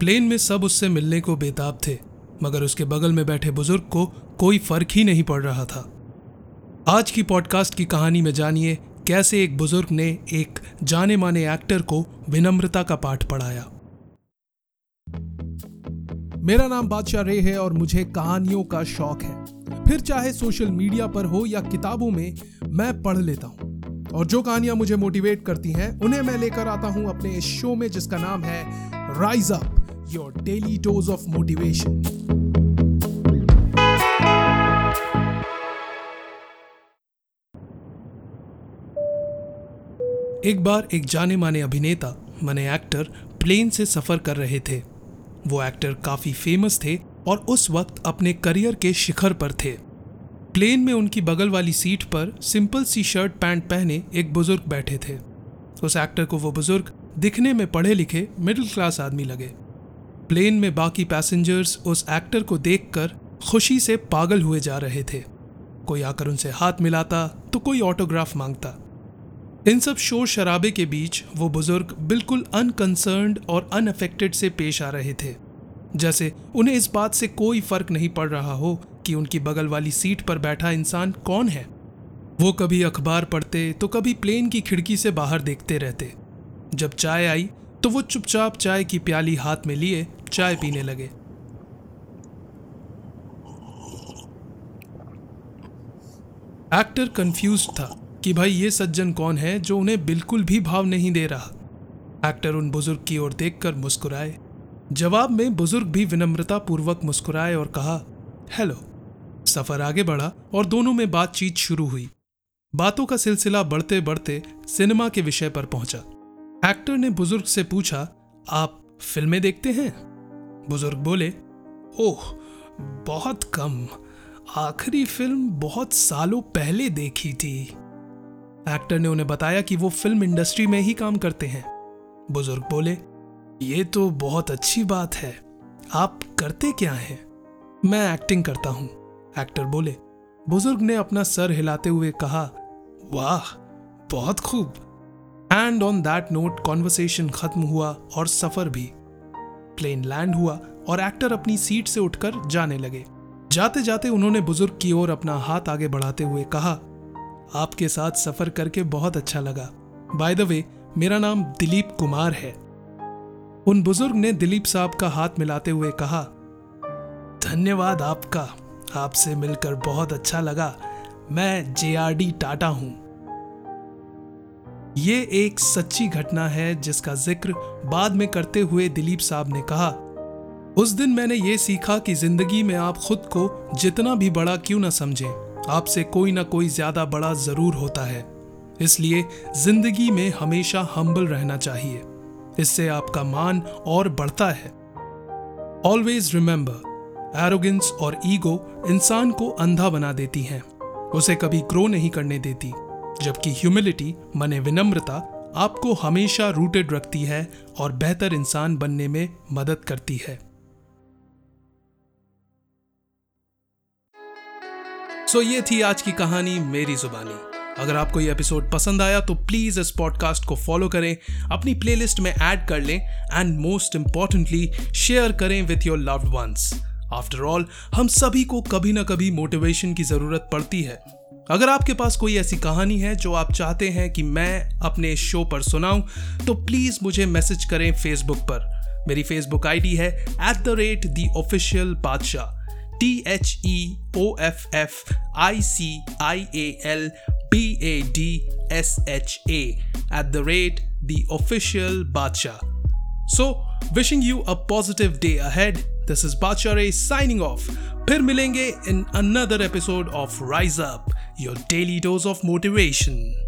Plane में सब उससे मिलने को बेताब थे, मगर उसके बगल में बैठे बुज़ुर्ग को कोई फ़र्क ही नहीं पड़ रहा था। आज की पॉडकास्ट की कहानी में जानिए कैसे एक बुज़ुर्ग ने एक जाने माने एक्टर को विनम्रता का पाठ पढ़ाया। मेरा नाम बादशाह रे है और मुझे कहानियों का शौक है। फिर चाहे सोशल मीडिया पर हो या किताबों में, मैं पढ़ लेता हूँ। और जो कहानियाँ मुझे मोटिवेट करती हैं, उन्हें मैं लेकर आता हूँ अपने इस शो में जिसका नाम है rise up your daily dose of motivation एक बार एक जाने माने अभिनेता, मने एक्टर प्लेन से सफ़र कर रहे थे। वो एक्टर काफ़ी फ़ेमस थे और उस वक्त अपने करियर के शिखर पर थे। प्लेन में उनकी बगल वाली सीट पर सिंपल सी शर्ट पैंट पहने एक बुज़ुर्ग बैठे थे। उस एक्टर को वो बुज़ुर्ग दिखने में पढ़े लिखे मिडिल क्लास आदमी लगे। प्लेन में बाकी पैसेंजर्स उस एक्टर को देखकर खुशी से पागल हुए जा रहे थे। कोई आकर उनसे हाथ मिलाता तो कोई ऑटोग्राफ माँगता। इन सब शोर शराबे के बीच वो बुज़ुर्ग बिल्कुल अनकंसर्न्ड और अनअफेक्टेड से पेश आ रहे थे। जैसे उन्हें इस बात से कोई फ़र्क नहीं पड़ रहा हो कि उनकी बगल वाली सीट पर बैठा इंसान कौन है। वो कभी अखबार पढ़ते तो कभी प्लेन की खिड़की से बाहर देखते रहते। जब चाय आई तो वो चुपचाप चाय की प्याली हाथ में लिए, चाय पीने लगे। एक्टर कंफ्यूज था कि भाई ये सज्जन कौन है जो उन्हें बिल्कुल भी भाव नहीं दे रहा। एक्टर उन बुज़ुर्ग की ओर देखकर मुस्कुराए। जवाब में बुज़ुर्ग भी विनम्रता पूर्वक मुस्कुराए और कहा, हेलो। सफ़र आगे बढ़ा और दोनों में बातचीत शुरू हुई। बातों का सिलसिला बढ़ते बढ़ते सिनेमा के विषय पर पहुँचा। एक्टर ने बुज़ुर्ग से पूछा, आप फ़िल्में देखते हैं? बुज़ुर्ग बोले, ओह, बहुत कम। आखिरी फ़िल्म बहुत सालों पहले देखी थी। एक्टर ने उन्हें बताया कि वो फ़िल्म इंडस्ट्री में ही काम करते हैं। बुज़ुर्ग बोले, ये तो बहुत अच्छी बात है। आप करते क्या हैं? मैं एक्टिंग करता हूँ, एक्टर बोले। बुज़ुर्ग ने अपना सर हिलाते हुए कहा, वाह, बहुत खूब। And on that note conversation खत्म हुआ और सफ़र भी। प्लेन लैंड हुआ और एक्टर अपनी सीट से उठकर जाने लगे। जाते जाते उन्होंने बुज़ुर्ग की ओर अपना हाथ आगे बढ़ाते हुए कहा, आपके साथ सफ़र करके बहुत अच्छा लगा। बाय द वे मेरा नाम दिलीप कुमार है। उन बुज़ुर्ग ने दिलीप साहब का हाथ मिलाते हुए कहा, धन्यवाद आपका। आपसे मिलकर बहुत अच्छा लगा। मैं जे आर डी टाटा हूँ। ये एक सच्ची घटना है जिसका ज़िक्र बाद में करते हुए दिलीप साहब ने कहा। उस दिन मैंने ये सीखा कि ज़िंदगी में आप खुद को जितना भी बड़ा क्यों ना समझें, आपसे कोई ना कोई ज़्यादा बड़ा ज़रूर होता है। इसलिए ज़िंदगी में हमेशा हम्बल रहना चाहिए। इससे आपका मान और बढ़ता है। ऑलवेज रिमेंबर एरोगेंस और ईगो इंसान को अंधा बना देती हैं। उसे कभी ग्रो नहीं करने देती। जबकि ह्यूमिलिटी मने विनम्रता आपको हमेशा रूटेड रखती है और बेहतर इंसान बनने में मदद करती है। सो so, ये थी आज की कहानी मेरी जुबानी। अगर आपको ये एपिसोड पसंद आया तो प्लीज़ इस पॉडकास्ट को फॉलो करें, अपनी प्लेलिस्ट में ऐड कर लें एंड मोस्ट इंपॉर्टेंटली शेयर करें with your loved ones after all हम सभी को कभी ना कभी मोटिवेशन की ज़रूरत पड़ती है। अगर आपके पास कोई ऐसी कहानी है जो आप चाहते हैं कि मैं अपने शो पर सुनाऊं तो प्लीज़ मुझे मैसेज करें फेसबुक पर मेरी फेसबुक आईडी है at the rate the official Badshah T H E O F F I C I A L B A D S H A at the rate the official Bacha. So, wishing you a positive day ahead. This is Bacha signing off. फिर मिलेंगे in another episode of Rise Up, your daily dose of motivation.